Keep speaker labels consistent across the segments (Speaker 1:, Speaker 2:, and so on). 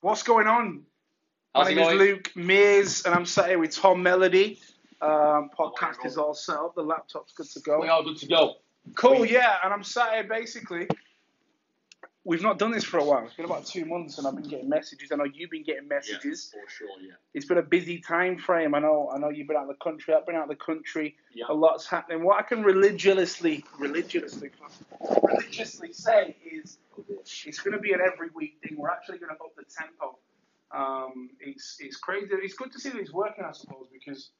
Speaker 1: What's going on?
Speaker 2: How's
Speaker 1: My
Speaker 2: it
Speaker 1: name is? Luke Mears, and I'm sat here with Tom Melody. Um, podcast is all set up. The laptop's good to go.
Speaker 2: We are good to go.
Speaker 1: Cool,
Speaker 2: We-
Speaker 1: yeah. And I'm sat here basically. We've not done this for a while. It's been about two months, and I've been getting messages. I know you've been getting messages.
Speaker 2: for sure, yeah.
Speaker 1: It's been a busy time frame. I know. I know you've been out of the country. I've been out of the country.
Speaker 2: Yeah.
Speaker 1: A lot's happening. What I can religiously, religiously, religiously say is it's going to be an every week thing. We're actually going to up the tempo. Um, it's it's crazy. It's good to see that it's working, I suppose, because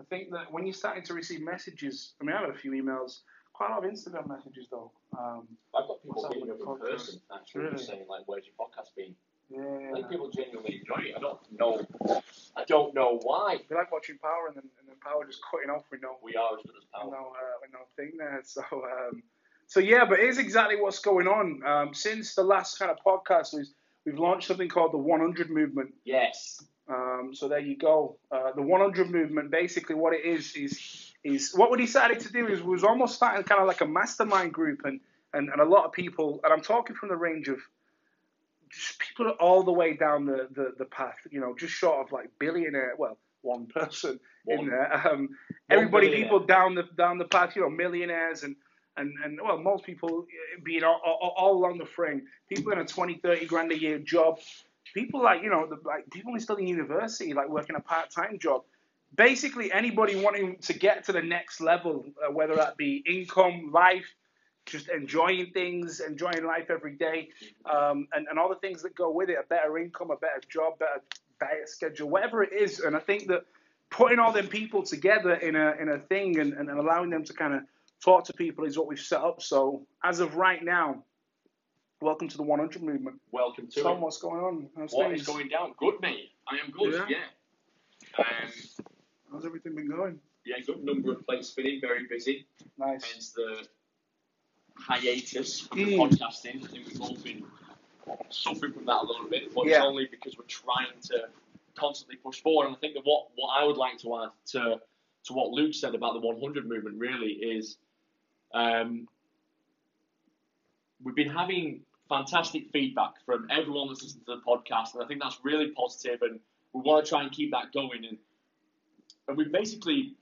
Speaker 1: I think that when you're starting to receive messages, I mean, I've had a few emails, quite a lot of Instagram messages though. Um,
Speaker 2: I've got people hitting up in person actually
Speaker 1: Really?
Speaker 2: just saying like, "Where's your podcast been?" I think people genuinely enjoy it. I don't know. I don't know why.
Speaker 1: we like watching Power, and then and then Power just cutting off with no
Speaker 2: We are as good as
Speaker 1: no,
Speaker 2: power.
Speaker 1: uh, no thing there. So, um, so yeah, but here's exactly what's going on. Um, since the last kind of podcast, we've, we've launched something called the 100 Movement.
Speaker 2: Yes.
Speaker 1: Um, so there you go. Uh, the 100 Movement, basically, what it is is is what we decided to do is we was almost starting kind of like a mastermind group, and, and and a lot of people, and I'm talking from the range of just people all the way down the, the, the path, you know, just short of like billionaire, well, one person in there. Um, everybody, people down the down the path, you know, millionaires and and, and well, most people being all, all, all along the frame. People in a 20, 30 grand a year job. People like you know, the, like people still in university, like working a part time job. Basically, anybody wanting to get to the next level, uh, whether that be income, life, just enjoying things, enjoying life every day, um, and, and all the things that go with it, a better income, a better job, better diet schedule, whatever it is. And I think that putting all them people together in a in a thing and, and allowing them to kind of talk to people is what we've set up. So as of right now, welcome to the 100 movement.
Speaker 2: Welcome to
Speaker 1: Tom,
Speaker 2: it.
Speaker 1: what's going on? How's
Speaker 2: What is going down? Good, mate. I am good.
Speaker 1: Yeah?
Speaker 2: Yeah. Um,
Speaker 1: How's everything been going?
Speaker 2: yeah, good number of plates spinning. Very busy.
Speaker 1: Nice.
Speaker 2: Hence the hiatus from
Speaker 1: Mm.
Speaker 2: the podcasting. I think we've all been suffering from that a little bit, but
Speaker 1: Yeah.
Speaker 2: it's only because we're trying to constantly push forward. And I think that what, what I would like to add to to what Luke said about the 100 movement really is um, we've been having fantastic feedback from everyone that's listened to the podcast, and I think that's really positive, and we want to try and keep that going. And, and we basically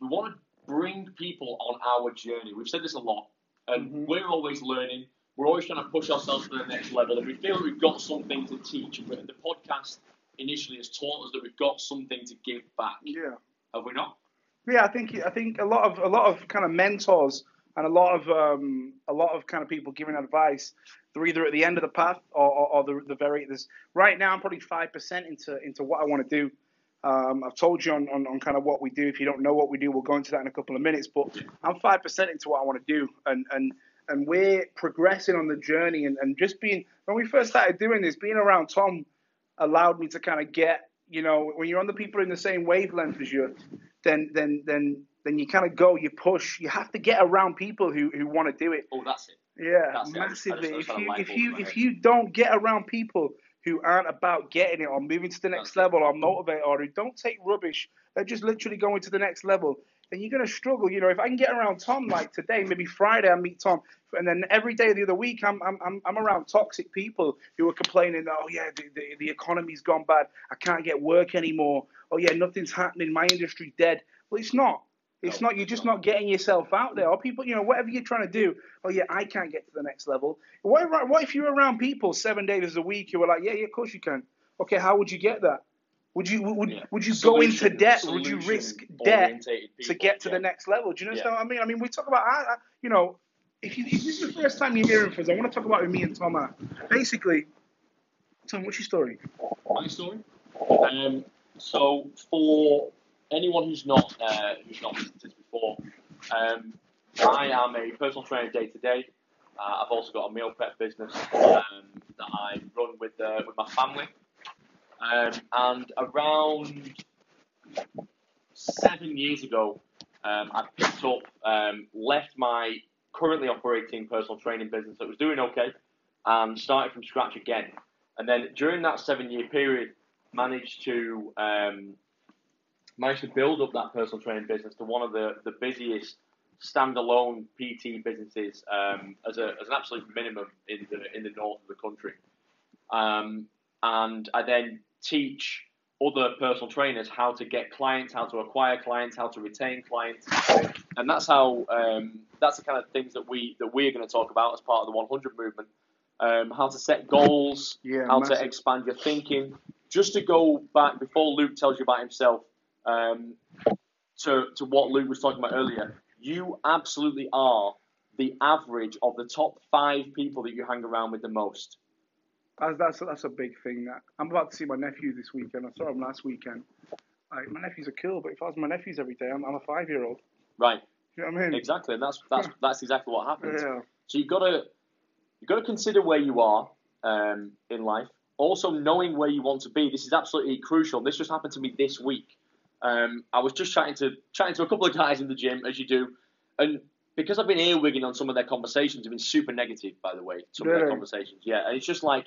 Speaker 2: we want to bring people on our journey. We've said this a lot, and
Speaker 1: Mhm.
Speaker 2: we're always learning. We're always trying to push ourselves to the next level, and we feel that we've got something to teach. And the podcast initially has taught us that we've got something to give back.
Speaker 1: Yeah.
Speaker 2: Have we not?
Speaker 1: Yeah, I think I think a lot of a lot of kind of mentors and a lot of um, a lot of kind of people giving advice. They're either at the end of the path or, or, or the, the very. this. right now, I'm probably five percent into into what I want to do. Um, I've told you on, on, on kind of what we do. If you don't know what we do, we'll go into that in a couple of minutes. But I'm five percent into what I want to do, and and and we're progressing on the journey. And, and just being when we first started doing this, being around Tom allowed me to kind of get you know when you're on the people in the same wavelength as you, then then then then you kind of go, you push. You have to get around people who, who want to do it.
Speaker 2: Oh, that's it.
Speaker 1: Yeah,
Speaker 2: That's it. I just- I
Speaker 1: massively.
Speaker 2: just-
Speaker 1: if you if you if you don't get around people who aren't about getting it or moving to the next level or motivate or who don't take rubbish, they're just literally going to the next level, then you're gonna struggle. You know, if I can get around Tom like today, maybe Friday I meet Tom, and then every day of the other week I'm I'm I'm, I'm around toxic people who are complaining that oh yeah the, the the economy's gone bad, I can't get work anymore. Oh yeah, nothing's happening, my industry's dead. Well, it's not. It's
Speaker 2: No,
Speaker 1: not. You're just
Speaker 2: not.
Speaker 1: not getting yourself out there. Or people, you know, whatever you're trying to do. Oh yeah, I can't get to the next level. What if, what if you're around people seven days a week who are like, yeah, yeah, of course you can. Okay, how would you get that? Would you would
Speaker 2: Yeah.
Speaker 1: would you go into
Speaker 2: Solution-
Speaker 1: debt? Would you risk debt
Speaker 2: solution-orientated
Speaker 1: to get to
Speaker 2: yeah.
Speaker 1: the next level? Do you understand
Speaker 2: Yeah.
Speaker 1: what I mean? I mean, we talk about, I, I, you know, if, you, if this is the first time you're hearing us, I want to talk about with me and Tom are. Basically, Tom, what's your story?
Speaker 2: My story. Um, so for anyone who's not uh, who's not listened to this before, um, I am a personal trainer day to day. Uh, I've also got a meal prep business um, that I run with uh, with my family. Um, and around seven years ago, um, I picked up, um, left my currently operating personal training business that was doing okay, and started from scratch again. And then during that seven year period, managed to um, managed to build up that personal training business to one of the, the busiest standalone PT businesses um, as, a, as an absolute minimum in the in the north of the country. Um, and I then teach other personal trainers how to get clients, how to acquire clients, how to retain clients, and that's how um, that's the kind of things that we that we're going to talk about as part of the 100 movement. Um, how to set goals,
Speaker 1: Yeah,
Speaker 2: how
Speaker 1: massive.
Speaker 2: to expand your thinking. Just to go back before Luke tells you about himself, um, to to what Luke was talking about earlier, you absolutely are the average of the top five people that you hang around with the most.
Speaker 1: That's that's that's a big thing. That I'm about to see my nephew this weekend. I saw him last weekend. Like my nephews are cool, but if I was my nephews every day, I'm, I'm a five year old.
Speaker 2: Right,
Speaker 1: You know what I mean?
Speaker 2: exactly, and that's that's that's exactly what happens.
Speaker 1: Yeah.
Speaker 2: So you've got to you've got to consider where you are um, in life. Also, knowing where you want to be. This is absolutely crucial. This just happened to me this week. Um, I was just chatting to chatting to a couple of guys in the gym, as you do, and because I've been earwigging on some of their conversations, have been super negative, by the way. Some of their conversations, yeah, and it's just like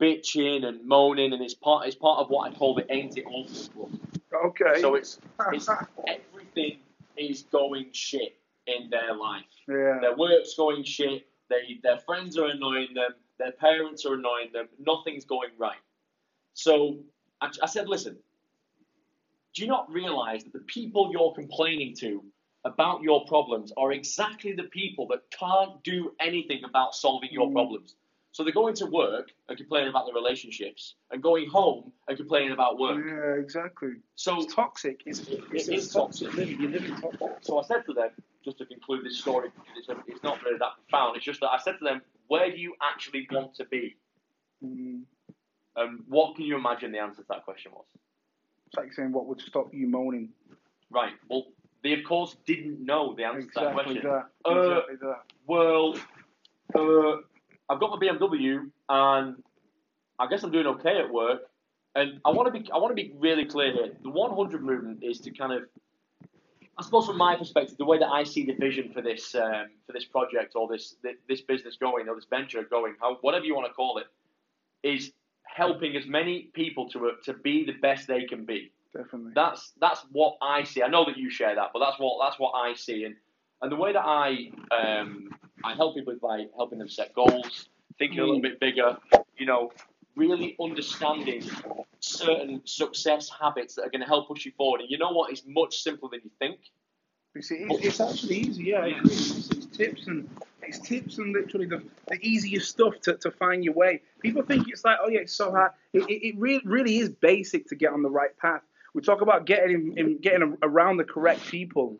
Speaker 2: bitching and moaning, and it's part it's part of what I call the ain't it awful club.
Speaker 1: Okay.
Speaker 2: So it's it's everything is going shit in their life.
Speaker 1: yeah.
Speaker 2: Their work's going shit. They, their friends are annoying them. Their parents are annoying them. Nothing's going right. So I, I said, listen, do you not realize that the people you're complaining to about your problems are exactly the people that can't do anything about solving your
Speaker 1: Mm.
Speaker 2: problems? So they're going to work and complaining about their relationships and going home and complaining about work.
Speaker 1: Yeah, exactly.
Speaker 2: So
Speaker 1: It's toxic. It's, it's,
Speaker 2: It is
Speaker 1: toxic.
Speaker 2: toxic.
Speaker 1: You're living toxic.
Speaker 2: So I said to them, just to conclude this story, because it's, it's not really that profound, it's just that I said to them, where do you actually want to be?
Speaker 1: Mm.
Speaker 2: And what can you imagine the answer to that question was?
Speaker 1: It's like saying what would stop you moaning.
Speaker 2: Right, well, they of course didn't know the answer to that
Speaker 1: Exactly
Speaker 2: question.
Speaker 1: that.
Speaker 2: Uh,
Speaker 1: exactly that.
Speaker 2: Well, uh, I've got my BMW and I guess I'm doing okay at work. And I want to be I want to be really clear here. The 100 movement is to kind of, I suppose, from my perspective, the way that I see the vision for this um, for this project or this this business going or this venture going, how, whatever you want to call it, is helping as many people to to be the best they can be.
Speaker 1: Definitely.
Speaker 2: That's that's what I see. I know that you share that, but that's what that's what I see. And and the way that I um, I help people is by helping them set goals, thinking a little bit bigger. You know, really understanding certain success habits that are going to help push you forward. And you know what? It's much simpler than you think.
Speaker 1: You see, it's, it's actually easy, yeah. It's, it's, it's tips and it's tips and literally the, the easiest stuff to, to find your way. People think it's like, oh yeah, it's so hard. It, it, it really, really is basic to get on the right path. We talk about getting in, in, getting around the correct people.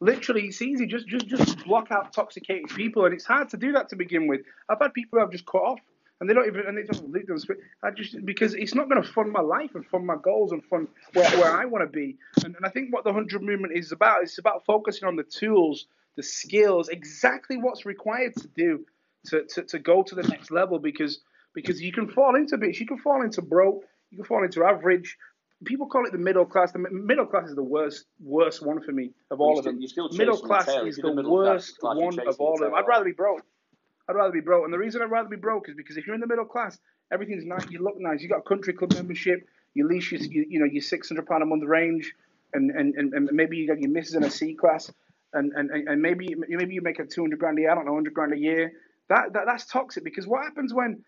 Speaker 1: Literally, it's easy. Just just just block out toxicated people, and it's hard to do that to begin with. I've had people I've just cut off, and they don't even and they just leave them. I just because it's not going to fund my life and fund my goals and fund where, where I want to be. And, and I think what the hundred movement is about is about focusing on the tools, the skills, exactly what's required to do to, to, to go to the next level. Because because you can fall into bits, you can fall into broke, you can fall into average. People call it the middle class. The middle class is the worst worst one for me of all of them. middle class
Speaker 2: the
Speaker 1: is the
Speaker 2: the
Speaker 1: worst
Speaker 2: class,
Speaker 1: one of all of them. I'd rather be broke. I'd rather be broke. And the reason I'd rather be broke is because if you're in the middle class, everything's nice. You look nice. You got a country club membership. You lease your, you, you know, your six hundred pound a month range, and, and, and, and maybe you got your misses in a C class, and, and, and maybe maybe you make a two hundred grand a year. I don't know, hundred grand a year. That, that that's toxic because what happens when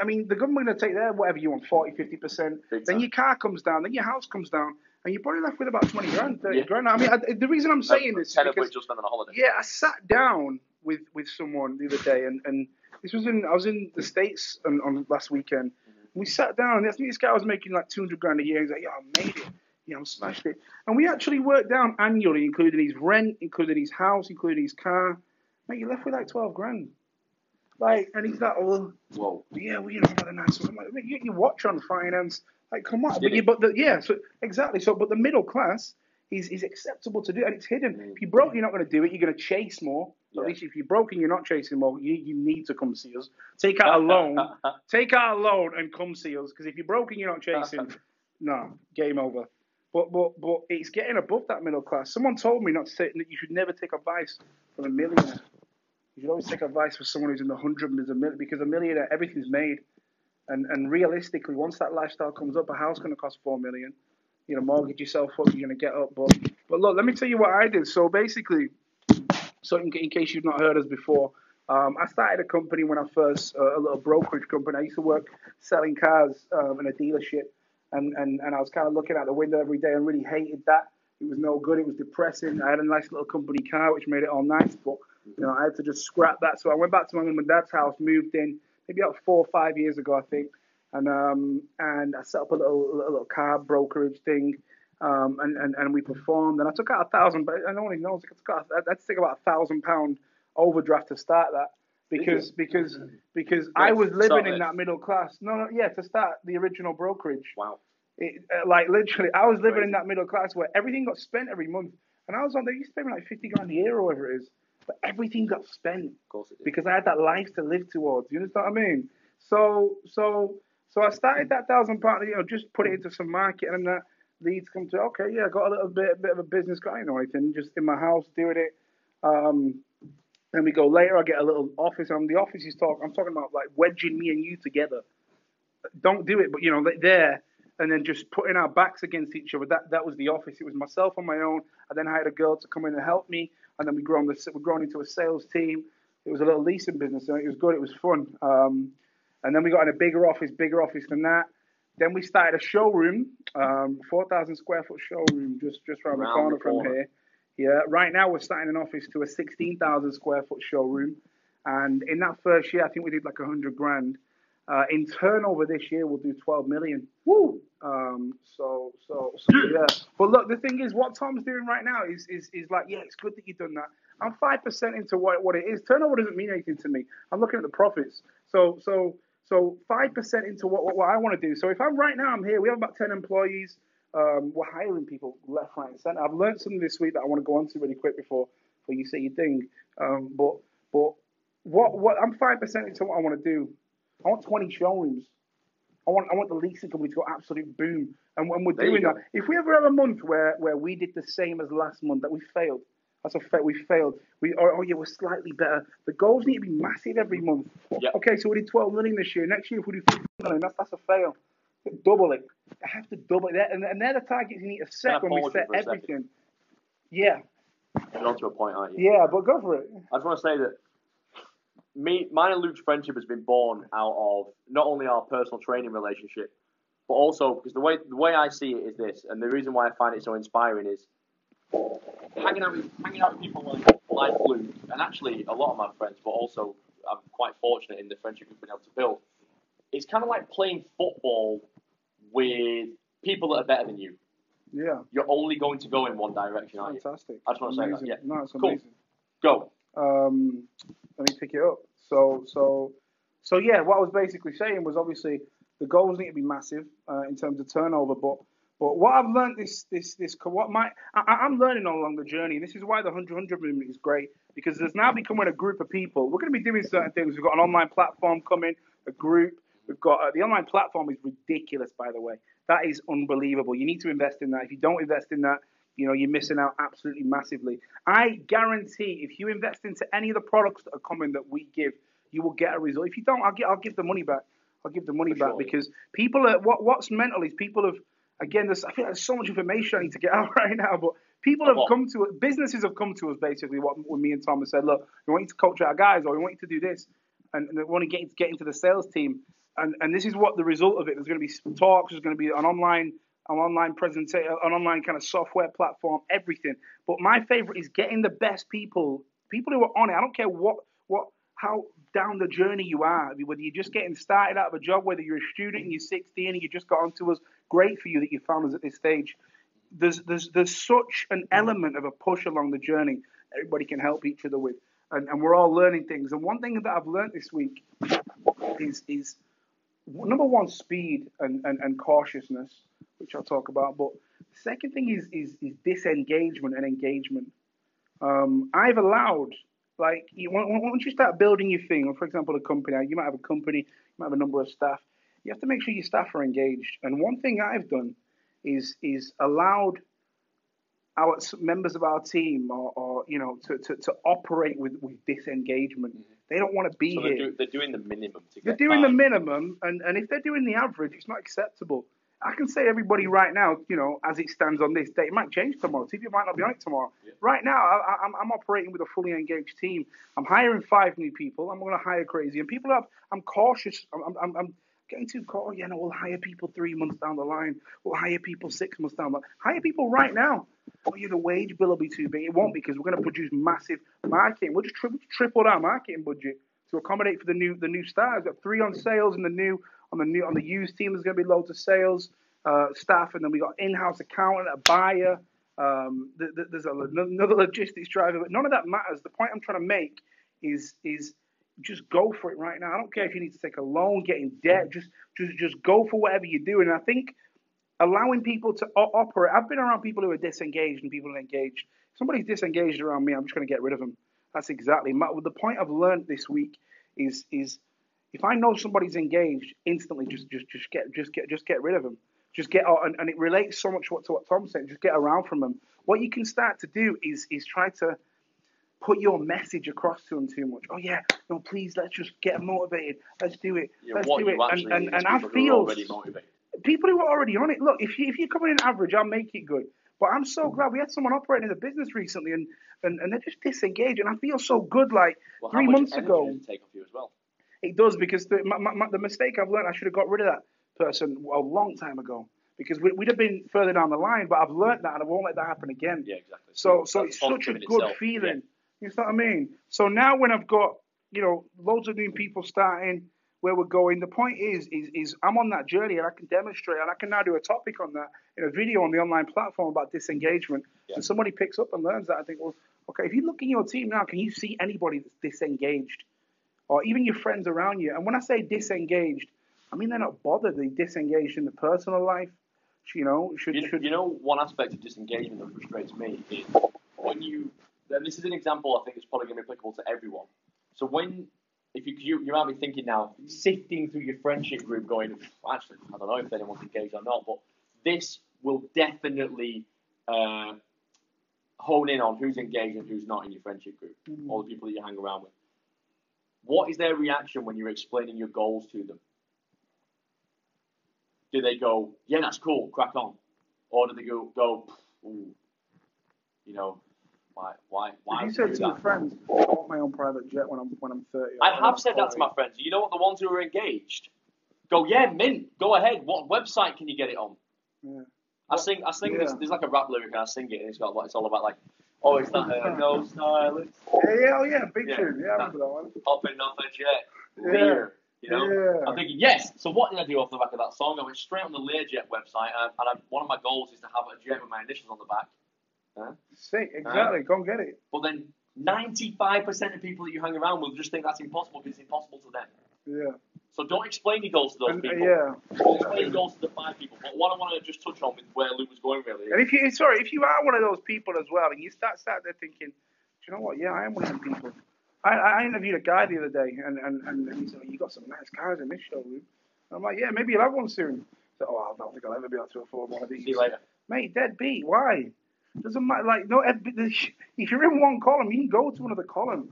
Speaker 1: I mean, the government going to take their whatever you want, 40, 50%.
Speaker 2: Big
Speaker 1: Then your car comes down, then your house comes down, and you're probably left with about 20 grand, 30
Speaker 2: Yeah.
Speaker 1: grand. I mean, I, the reason I'm saying this is because
Speaker 2: you'll on a holiday.
Speaker 1: yeah, I sat down with with someone the other day, and, and this was in I was in the states on, on last weekend. Mm-hmm. We sat down, and I think this guy was making like 200 grand a year. He's like, "Yeah, I made it. Yeah, I'm smashed it." And we actually worked down annually, including his rent, including his house, including his car. Mate, you left with like 12 grand. Like, and he's like, "Oh,
Speaker 2: Whoa.
Speaker 1: yeah, well, you know, about a nice one." I'm like, "Mate, you, you watch on finance." Like, come on, but, you, but the, yeah, so exactly. So, but the middle class is is acceptable to do, and it's hidden.
Speaker 2: Mm.
Speaker 1: If you're broke, you're not going to do it. You're going to chase more.
Speaker 2: Yeah.
Speaker 1: At least if you're broke and you're not chasing more, you, you need to come see us. Take out a loan, take out a loan, and come see us. Because if you're broke and you're not chasing, no, game over. But but but it's getting above that middle class. Someone told me not to take that you should never take advice from a millionaire. You should always take advice from someone who's in the hundred there's a million because a millionaire everything's made. And and realistically, once that lifestyle comes up, a house going to cost four million. you know, mortgage yourself up, you're gonna get up. But but look, let me tell you what I did. So basically, so in, in case you've not heard us before, um, I started a company when I first, uh, a little brokerage company. I used to work selling cars um, in a dealership, and, and, and I was kind of looking out the window every day and really hated that. It was no good. It was depressing. I had a nice little company car, which made it all nice, but you know I had to just scrap that. So I went back to my mum and dad's house, moved in maybe about four or five years ago, I think, and um and I set up a little little car brokerage thing. Um, and, and, and we performed, and I took out a thousand, but I don't even know, I took out, I about a thousand pound overdraft to start that because because because I was living in that middle class. No, no, yeah, to start the original brokerage.
Speaker 2: Wow.
Speaker 1: It, uh, like literally, I was living in that middle class where everything got spent every month, and I was on there. You spend like fifty grand a year or whatever it is, but everything got spent because I had that life to live towards. You understand what I mean? So so so I started that thousand pound, you know, just put it into some market, and that leads come to okay, yeah, I got a little bit bit of a business going or anything, just in my house doing it. Um, then we go later. I get a little office. And the office is talk. I'm talking about like wedging me and you together. Don't do it, but you know, there and then just putting our backs against each other. That that was the office. It was myself on my own. I then hired a girl to come in and help me, and then we grown the we grown into a sales team. It was a little leasing business, and it was good. It was fun. Um, and then we got in a bigger office, bigger office than that. Then we started a showroom, um, 4,000 square foot showroom just just around, around the corner, the corner from here. Yeah, right now we're starting an office to a 16,000 square foot showroom. And in that first year, I think we did like 100 grand. Uh, in turnover this year, we'll do 12 million. Woo! Um, so, so, so, yeah. But look, the thing is, what Tom's doing right now is, is, is like, yeah, it's good that you've done that. I'm 5% into what, what it is. Turnover doesn't mean anything to me. I'm looking at the profits. So, so, so 5% into what, what, what I want to do. So if I'm right now, I'm here, we have about 10 employees. Um, we're hiring people left, right, and centre. I've learned something this week that I want to go on to really quick before, before you say your thing. Um, but but what what I'm five percent into what I want to do. I want 20 showrooms. I want I want the leasing company to go absolute boom. And when we're there doing that, if we ever have a month where where we did the same as last month, that we failed. That's a fact. We failed. We oh, oh yeah, we're slightly better. The goals need to be massive every month.
Speaker 2: Yep.
Speaker 1: Okay, so we did 12 million this year. Next year, if we do 15 million, that's that's a fail double it. I have to double it. And, and they're the targets you need to set when we set everything. Yeah.
Speaker 2: You're on to a point, aren't you?
Speaker 1: Yeah, but go for it.
Speaker 2: I just want to say that me, mine and Luke's friendship has been born out of not only our personal training relationship, but also because the way the way I see it is this, and the reason why I find it so inspiring is hanging out with hanging out with people like like Luke, and actually a lot of my friends, but also I'm quite fortunate in the friendship we've been able to build. It's kind of like playing football with people that are better than you.
Speaker 1: Yeah.
Speaker 2: You're only going to go in one direction, aren't
Speaker 1: Fantastic.
Speaker 2: you? I just want to
Speaker 1: amazing.
Speaker 2: say that.
Speaker 1: Yeah. No, it's
Speaker 2: cool.
Speaker 1: amazing.
Speaker 2: Go.
Speaker 1: Um, let me pick it up. So, so, so yeah. What I was basically saying was obviously the goals need to be massive uh, in terms of turnover, but but what I've learned this this this what my I, am learning all along the journey. This is why the 100 100 movement is great because there's now becoming a group of people. We're going to be doing certain things. We've got an online platform coming, a group. We've got uh, the online platform is ridiculous, by the way. That is unbelievable. You need to invest in that. If you don't invest in that, you know you're missing out absolutely massively. I guarantee if you invest into any of the products that are coming that we give, you will get a result. If you don't, I'll get I'll give the money back. I'll give the money For back sure. because people are what what's mental is people have again. There's I feel like there's so much information I need to get out right now, but people have come to businesses have come to us basically. What when me and Tom have said, look, we want you to coach our guys, or we want you to do this, and, and they want to get get into the sales team and, and this is what the result of it. There's going to be talks. There's going to be an online an online presentation, an online kind of software platform, everything. But my favorite is getting the best people, people who are on it. I don't care what what how down the journey you are, whether you're just getting started out of a job, whether you're a student and you're 16 and you just got onto us. Great for you that you found us at this stage. There's there's there's such an element of a push along the journey. Everybody can help each other with, and, and we're all learning things. And one thing that I've learned this week is is number one, speed and, and, and cautiousness, which I'll talk about. But the second thing is, is, is disengagement and engagement. Um, I've allowed, like, you, once you start building your thing, or for example, a company, you might have a company, you might have a number of staff, you have to make sure your staff are engaged. And one thing I've done is is allowed our members of our team or, or you know to, to, to operate with, with disengagement. Mm-hmm. They don't want to be
Speaker 2: so
Speaker 1: here.
Speaker 2: They're, do, they're, doing the minimum to
Speaker 1: They're doing by. the minimum, and, and if they're doing the average, it's not acceptable. I can say everybody right now, you know, as it stands on this day, it might change tomorrow. TV might not be on it tomorrow.
Speaker 2: Yeah.
Speaker 1: Right now, I, I'm, I'm operating with a fully engaged team. I'm hiring five new people. I'm going to hire crazy, and people have. I'm cautious. I'm, I'm, I'm getting too caught. Oh, yeah, no, we'll hire people three months down the line. We'll hire people six months down the line. Hire people right now. Oh, yeah, the wage bill will be too big. It won't be because we're going to produce massive marketing. We'll just tri- triple our marketing budget to accommodate for the new the new stars. We've got three on sales and the new on the new on the used team. There's going to be loads of sales uh, staff, and then we got in-house accountant, a buyer. Um, th- th- there's a, another logistics driver, but none of that matters. The point I'm trying to make is is just go for it right now. I don't care if you need to take a loan, get in debt. Just just just go for whatever you're doing. And I think allowing people to o- operate. I've been around people who are disengaged and people who are engaged. If somebody's disengaged around me, I'm just going to get rid of them. That's exactly my, the point I've learned this week. Is is if I know somebody's engaged, instantly just just just get just get just get rid of them. Just get out, and, and it relates so much to what, to what Tom said. Just get around from them. What you can start to do is is try to put your message across to them too much. Oh yeah, no, please let's just get motivated. Let's do it.
Speaker 2: Yeah,
Speaker 1: let's do it. And and, and I
Speaker 2: people who are
Speaker 1: feel
Speaker 2: motivated.
Speaker 1: People who are already on it. Look, if you if you're coming in average, I'll make it good. But I'm so hmm. glad we had someone operating in the business recently, and, and, and they're just disengaged, and I feel so good. Like
Speaker 2: Well,
Speaker 1: three months ago,
Speaker 2: take off you as well.
Speaker 1: it does because the, my, my, the mistake I've learned, I should have got rid of that person a long time ago because we, we'd have been further down the line. But I've hmm. learned that, and I won't let that happen again.
Speaker 2: Yeah, exactly.
Speaker 1: So so
Speaker 2: That's
Speaker 1: it's such a good
Speaker 2: itself.
Speaker 1: feeling. You know what I mean? So now when I've got you know loads of new people starting where we're going, the point is is is I'm on that journey and I can demonstrate and I can now do a topic on that in a video on the online platform about disengagement.
Speaker 2: Yeah.
Speaker 1: And somebody picks up and learns that. I think, well, okay, if you look in your team now, can you see anybody that's disengaged, or even your friends around you? And when I say disengaged, I mean they're not bothered. They're disengaged in the personal life. You know, should
Speaker 2: You,
Speaker 1: should
Speaker 2: you know, one aspect of disengagement that frustrates me is when you. And this is an example I think it's probably going to be applicable to everyone. So when, if you you, you might be thinking now, sifting through your friendship group, going, actually, I don't know if anyone's engaged or not, but this will definitely uh, hone in on who's engaged and who's not in your friendship group,
Speaker 1: Mm.
Speaker 2: all the people that you hang around with. What is their reaction when you're explaining your goals to them? Do they go, yeah, that's cool, crack on? Or do they go, go, ooh, you know, why, why, why
Speaker 1: If you said to your friends, I want my own private jet when I'm when I'm 30.
Speaker 2: I have said that to my friends. You know what? The ones who are engaged go, yeah, mint, go ahead. What website can you get it on?
Speaker 1: Yeah.
Speaker 2: I sing, I sing this.
Speaker 1: Yeah.
Speaker 2: There's like a rap lyric, and I sing it, and it's got like, it's all about like, oh, it's that uh, no stylist,
Speaker 1: Yeah, yeah, oh yeah, big
Speaker 2: Yeah.
Speaker 1: tune. Yeah, I remember that one.
Speaker 2: hopping off a jet,
Speaker 1: Yeah.
Speaker 2: You know,
Speaker 1: Yeah.
Speaker 2: I'm thinking yes. So what did I do off the back of that song? I went straight on the Learjet website, and, and I, one of my goals is to have a jet with my initials on the back.
Speaker 1: Sick, exactly. Go and get it.
Speaker 2: But then 95% of people that you hang around with just think that's impossible because it's impossible to them.
Speaker 1: Yeah.
Speaker 2: So don't explain your goals to those
Speaker 1: And, uh,
Speaker 2: people.
Speaker 1: yeah.
Speaker 2: Don't explain your goals to the five people. But what I want to just touch on with where Luke was going really
Speaker 1: And if you sorry, if you are one of those people as well, and you start start there thinking, do you know what? Yeah, I am one of them people. I, I interviewed a guy the other day, and and, and he said, "You got some nice cars in this showroom." I'm like, "Yeah, maybe you'll have one soon." So, oh, I don't think I'll ever be able to afford one of these.
Speaker 2: see you later.
Speaker 1: Mate, dead beat. Why? Doesn't matter. Like, no, if you're in one column, you can go to another column.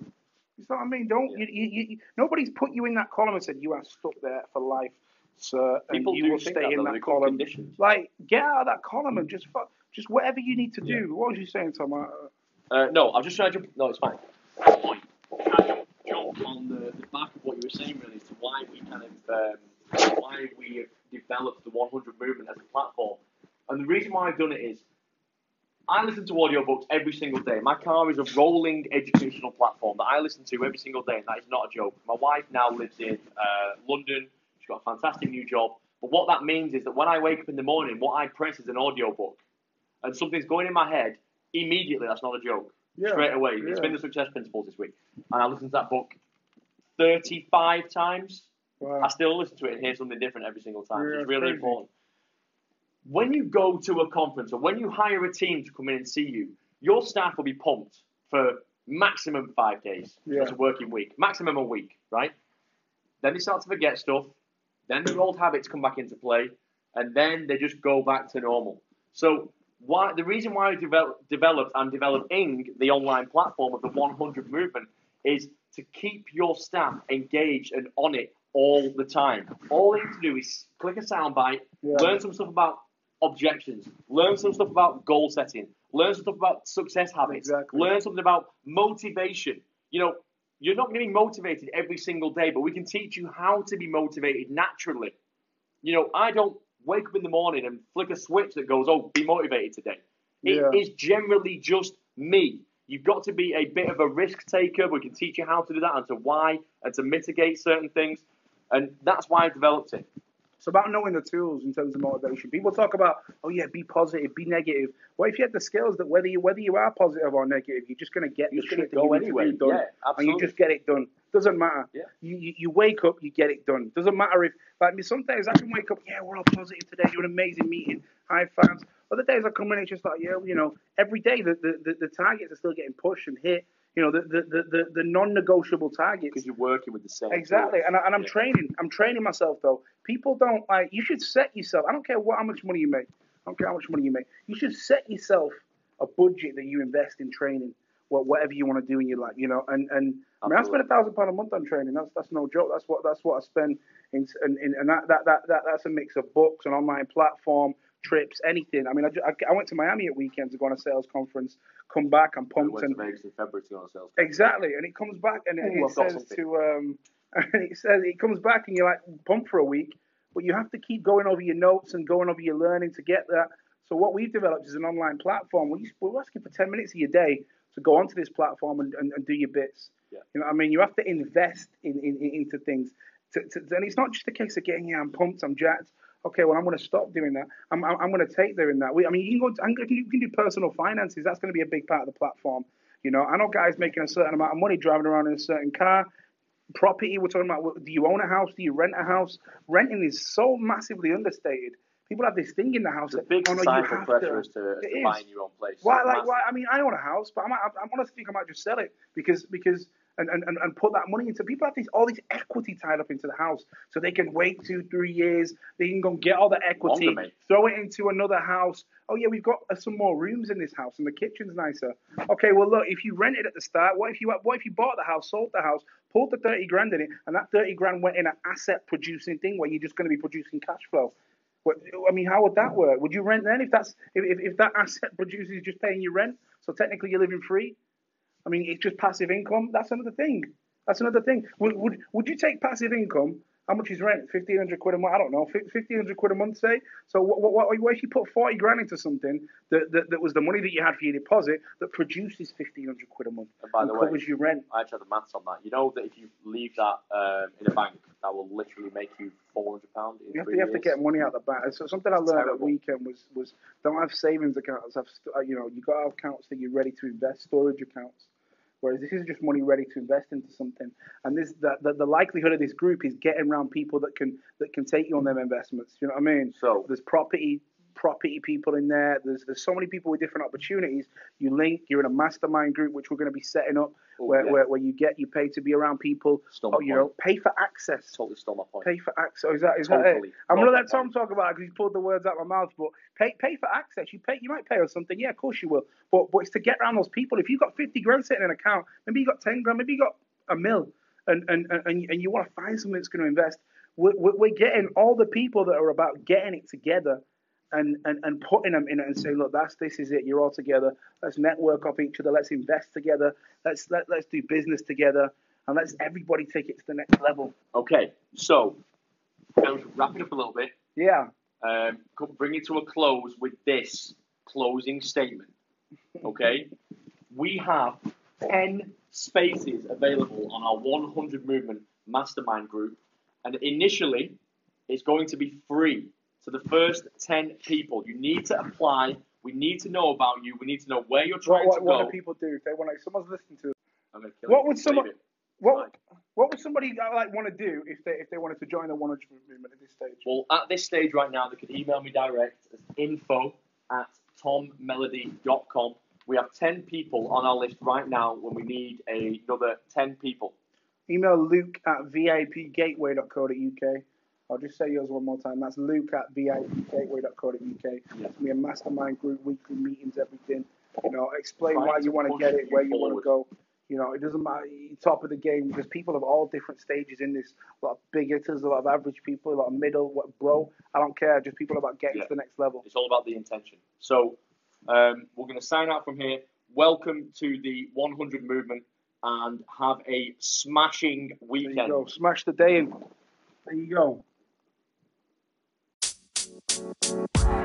Speaker 1: You know what I mean? Don't
Speaker 2: Yeah.
Speaker 1: you, you, you, nobody's put you in that column and said you are stuck there for life, sir, and
Speaker 2: People
Speaker 1: you will stay
Speaker 2: that,
Speaker 1: in
Speaker 2: though,
Speaker 1: that column.
Speaker 2: conditions.
Speaker 1: Like, get out of that column and just fuck, just whatever you need to do. What was you saying, Tom? Uh,
Speaker 2: Uh, no, I'm just trying to. No, it's fine. Point. Trying to jump, jump on the, the back of what you were saying, really, as to why we kind of um, why we have developed the 100 movement as a platform. And the reason why I've done it is I listen to audiobooks every single day. My car is a rolling educational platform that I listen to every single day, and that is not a joke. My wife now lives in uh, London. She's got a fantastic new job. But what that means is that when I wake up in the morning, what I press is an audiobook, and something's going in my head, immediately that's not a joke.
Speaker 1: Yeah,
Speaker 2: Straight away. it's been the success principles this week. And I listened to that book 35 times.
Speaker 1: wow.
Speaker 2: I still listen to it and hear something different every single time.
Speaker 1: Yeah,
Speaker 2: so it's
Speaker 1: it's
Speaker 2: really
Speaker 1: crazy.
Speaker 2: important. When you go to a conference or when you hire a team to come in and see you, your staff will be pumped for maximum five days.
Speaker 1: Yeah.
Speaker 2: A working week, maximum a week, right? Then they start to forget stuff. Then the old habits come back into play, and then they just go back to normal. So why the reason why I develop, developed and developing the online platform of the 100 movement is to keep your staff engaged and on it all the time. All they need to do is click a soundbite,
Speaker 1: Yeah.
Speaker 2: learn some stuff about objections, learn some stuff about goal setting, learn some stuff about success habits,
Speaker 1: Exactly.
Speaker 2: learn something about motivation. You know, you're not going to be motivated every single day, but we can teach you how to be motivated naturally. You know, I don't wake up in the morning and flick a switch that goes, "Oh, be motivated today." It
Speaker 1: Yeah.
Speaker 2: is generally just me. You've got to be a bit of a risk taker. We can teach you how to do that and to why and to mitigate certain things. And that's why I developed it.
Speaker 1: It's about knowing the tools in terms of motivation. People talk about, oh yeah, be positive, be negative. What if you had the skills that whether you whether you are positive or negative, you're just gonna get
Speaker 2: You're
Speaker 1: the shit that
Speaker 2: go
Speaker 1: you need
Speaker 2: anyway.
Speaker 1: to do done,
Speaker 2: Yeah,
Speaker 1: and you just get it done. Doesn't matter.
Speaker 2: Yeah.
Speaker 1: You, you you wake up, you get it done. Doesn't matter if like me. Sometimes I can wake up, yeah, we're all positive today. You're an amazing meeting, high fives. Other days I come in and it's just like, yeah, you know, every day the the, the, the targets are still getting pushed and hit. You know, the the the, the, non-negotiable targets.
Speaker 2: Because you're working with the same.
Speaker 1: Exactly, and, I, and I'm
Speaker 2: Yeah.
Speaker 1: training. I'm training myself though. People don't like. You should set yourself. I don't care what how much money you make. I don't care how much money you make. You should set yourself a budget that you invest in training. What whatever you want to do in your life, you know. And and I mean, I spend a thousand pound a month on training. That's that's no joke. That's what that's what I spend in in, in and that, that that that that's a mix of books, and online platform, trips, anything. I mean, I, I, I went to Miami at weekends to go on a sales conference. Come back, I'm pumped
Speaker 2: went
Speaker 1: and
Speaker 2: to Vegas in February to go on a sales. conference.
Speaker 1: Exactly, and it comes back and it,
Speaker 2: Ooh,
Speaker 1: it says to um, and it says it comes back and you're like pumped for a week, but you have to keep going over your notes and going over your learning to get that. So what we've developed is an online platform. We we're asking for ten minutes of your day to go onto this platform and, and, and do your bits.
Speaker 2: Yeah.
Speaker 1: You know, what I mean, you have to invest in, in, in- into things. To, to, and it's not just a case of getting, yeah, I'm pumped, I'm jacked. Okay, well, I'm going to stop doing that. I'm, I'm, I'm going to take doing that. We, I mean, you can go, gonna- you can do personal finances. That's going to be a big part of the platform. You know, I know guys making a certain amount of money driving around in a certain car. Property, we're talking about. Do you own a house? Do you rent a house? Renting is so massively understated. People have this thing in the house.
Speaker 2: It's a
Speaker 1: that,
Speaker 2: big
Speaker 1: oh, no, you
Speaker 2: societal pressure
Speaker 1: to.
Speaker 2: as to, to buying your own place.
Speaker 1: Why, like, why? I mean, I own a house, but I might, I, I honestly think I might just sell it because, because, and, and, and- put that money into. People have this, all this equity tied up into the house, so they can wait two, three years. They can go and get all the equity,
Speaker 2: Longer,
Speaker 1: throw it into another house. Oh yeah, we've got uh, some more rooms in this house, and the kitchen's nicer. Okay, well look, if you rented at the start, what if you, what if you bought the house, sold the house, pulled the thirty grand in it, and that thirty grand went in an asset producing thing where you're just going to be producing cash flow. What, I mean, how would that work? Would you rent then if that's if, if, if that asset producer is just paying you rent? So technically you're living free. I mean, it's just passive income. That's another thing. That's another thing. Would would, would you take passive income? How much is rent? Fifteen hundred quid a month. I don't know. Fifteen hundred quid a month, say. So what, what, what, if you put forty grand into something that, that, that was the money that you had for your deposit that produces fifteen hundred quid a month
Speaker 2: And by the way,
Speaker 1: covers your rent?
Speaker 2: I tried the maths on that. You know that if you leave that um, in a bank, that will literally make you four hundred pound
Speaker 1: You have, to, you have to get money out the bank. So something I learned at weekend was was don't have savings accounts. Have uh, you know you got to have accounts that you're ready to invest, storage accounts. Whereas this is just money ready to invest into something. And this the, the, the likelihood of this group is getting around people that can that can take you on them investments. You know what I mean?
Speaker 2: So
Speaker 1: There's property property people in there. There's there's so many people with different opportunities. You link. You're in a mastermind group which we're going to be setting up
Speaker 2: Oh,
Speaker 1: where,
Speaker 2: yeah.
Speaker 1: where where you get you pay to be around people.
Speaker 2: Stole
Speaker 1: Oh, you
Speaker 2: point.
Speaker 1: know, pay for access
Speaker 2: totally stole my point.
Speaker 1: pay for access. Oh, Is that is that
Speaker 2: Totally.
Speaker 1: it? I'm gonna let
Speaker 2: Totally.
Speaker 1: Tom talk about it because he's pulled the words out of my mouth. But pay pay for access. You pay. You might pay on something. Yeah, of course you will. But but it's to get around those people. If you've got 50 grand sitting in an account, maybe you got 10 grand, maybe you got a mil, and and and, and you- want to find something that's going to invest. We're we're getting all the people that are about getting it together. And, and, and putting them in it and saying, look, that's this is it. You're all together. Let's network off each other. Let's invest together. Let's let, let's do business together, and let's everybody take it to the next level.
Speaker 2: Okay, so wrap it up a little bit.
Speaker 1: Yeah.
Speaker 2: Um, bring it to a close with this closing statement. Okay, we have ten spaces available on our 100 Movement Mastermind group, and initially, it's going to be free to the first 10 people. You need to apply. We need to know about you. We need to know where you're trying
Speaker 1: what,
Speaker 2: to
Speaker 1: what do people do if they want? Like, someone's listening to.
Speaker 2: I'm gonna kill
Speaker 1: What would someone-. What What would somebody uh, like want to do if they if they wanted to join the 100 movement at this stage?
Speaker 2: Well, at this stage right now, they could email me direct as info at tommelody.com. We have 10 people on our list right now when we need another 10 people.
Speaker 1: Email Luke at vipgateway.co.uk. I'll just say yours one more time. That's Luke at vipgateway.co.uk.
Speaker 2: Yeah.
Speaker 1: Me a mastermind group, weekly meetings, everything. You know, explain
Speaker 2: Trying
Speaker 1: why you want to get it, where you want to go. You know, it doesn't matter top of the game because people of all different stages in this. A lot of big hitters, a lot of average people, a lot of middle, what bro. I don't care. Just people about getting
Speaker 2: Yeah.
Speaker 1: to the next level.
Speaker 2: It's all about the intention. So um, we're going to sign out from here. Welcome to the 100 movement and have a smashing
Speaker 1: There
Speaker 2: weekend.
Speaker 1: you go. Smash the day in. There you go. Bye.